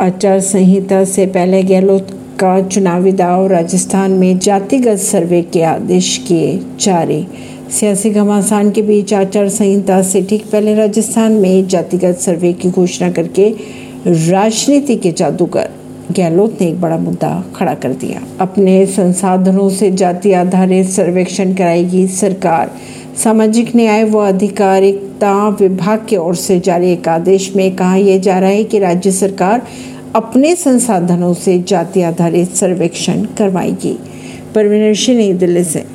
आचार संहिता से पहले गहलोत का चुनावी दाव राजस्थान में जातिगत सर्वे के आदेश किए जारी। सियासी घमासान के बीच आचार संहिता से ठीक पहले राजस्थान में जातिगत सर्वे की घोषणा करके राजनीति के जादूगर गहलोत ने एक बड़ा मुद्दा खड़ा कर दिया। अपने संसाधनों से जाति आधारित सर्वेक्षण कराएगी सरकार। सामाजिक न्याय व अधिकारिता विभाग की ओर से जारी एक आदेश में कहा यह जा रहा है कि राज्य सरकार अपने संसाधनों से जाति आधारित सर्वेक्षण करवाएगी। परवीन सिंह, नई दिल्ली से।